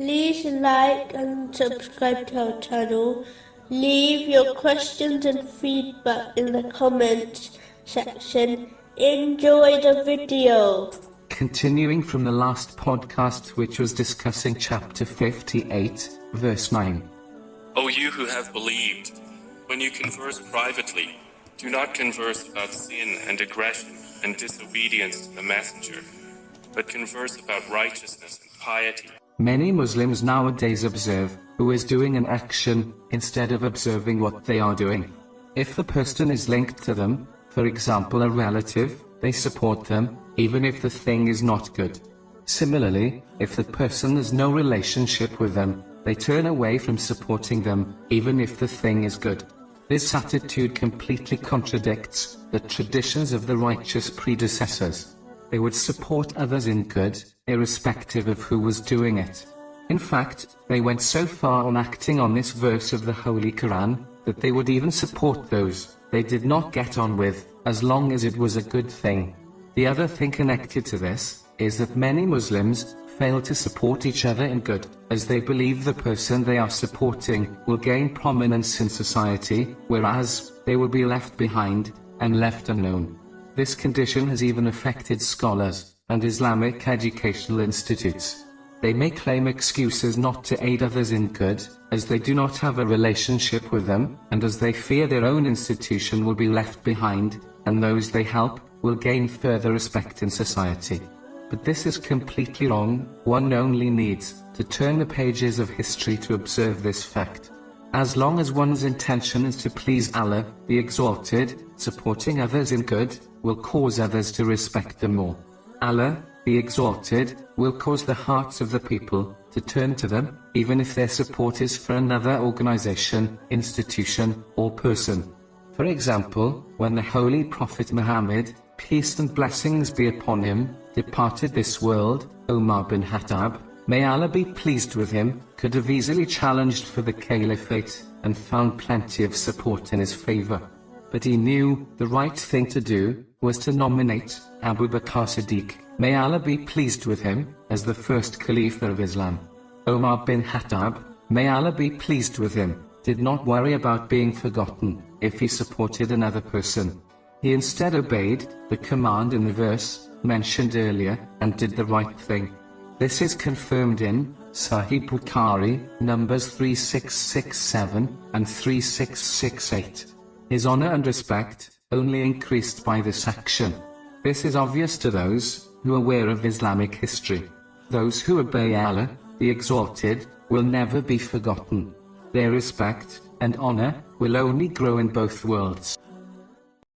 Please like and subscribe to our channel. Leave your questions and feedback in the comments section. Enjoy the video. Continuing from the last podcast, which was discussing chapter 58, verse 9. O you who have believed, when you converse privately, do not converse about sin and aggression and disobedience to the messenger, but converse about righteousness and piety. Many Muslims nowadays observe who is doing an action instead of observing what they are doing. If the person is linked to them, for example a relative, they support them, even if the thing is not good. Similarly, if the person has no relationship with them, they turn away from supporting them, even if the thing is good. This attitude completely contradicts the traditions of the righteous predecessors. They would support others in good, irrespective of who was doing it. In fact, they went so far on acting on this verse of the Holy Quran, that they would even support those they did not get on with, as long as it was a good thing. The other thing connected to this, is that many Muslims fail to support each other in good, as they believe the person they are supporting will gain prominence in society, whereas they will be left behind and left unknown. This condition has even affected scholars and Islamic educational institutes. They may claim excuses not to aid others in good, as they do not have a relationship with them, and as they fear their own institution will be left behind, and those they help will gain further respect in society. But this is completely wrong, one only needs to turn the pages of history to observe this fact. As long as one's intention is to please Allah, the Exalted, supporting others in good, will cause others to respect them more. Allah, the Exalted, will cause the hearts of the people to turn to them, even if their support is for another organization, institution, or person. For example, when the Holy Prophet Muhammad, peace and blessings be upon him, departed this world, Omar bin Khattab, may Allah be pleased with him, could have easily challenged for the caliphate, and found plenty of support in his favor. But he knew, the right thing to do, was to nominate, Abu Bakr Siddiq, may Allah be pleased with him, as the first Caliph of Islam. Omar bin Khattab, may Allah be pleased with him, did not worry about being forgotten, if he supported another person. He instead obeyed, the command in the verse, mentioned earlier, and did the right thing. This is confirmed in Sahih Bukhari, Numbers 3667 and 3668. His honor and respect only increased by this action. This is obvious to those who are aware of Islamic history. Those who obey Allah, the Exalted, will never be forgotten. Their respect and honor will only grow in both worlds.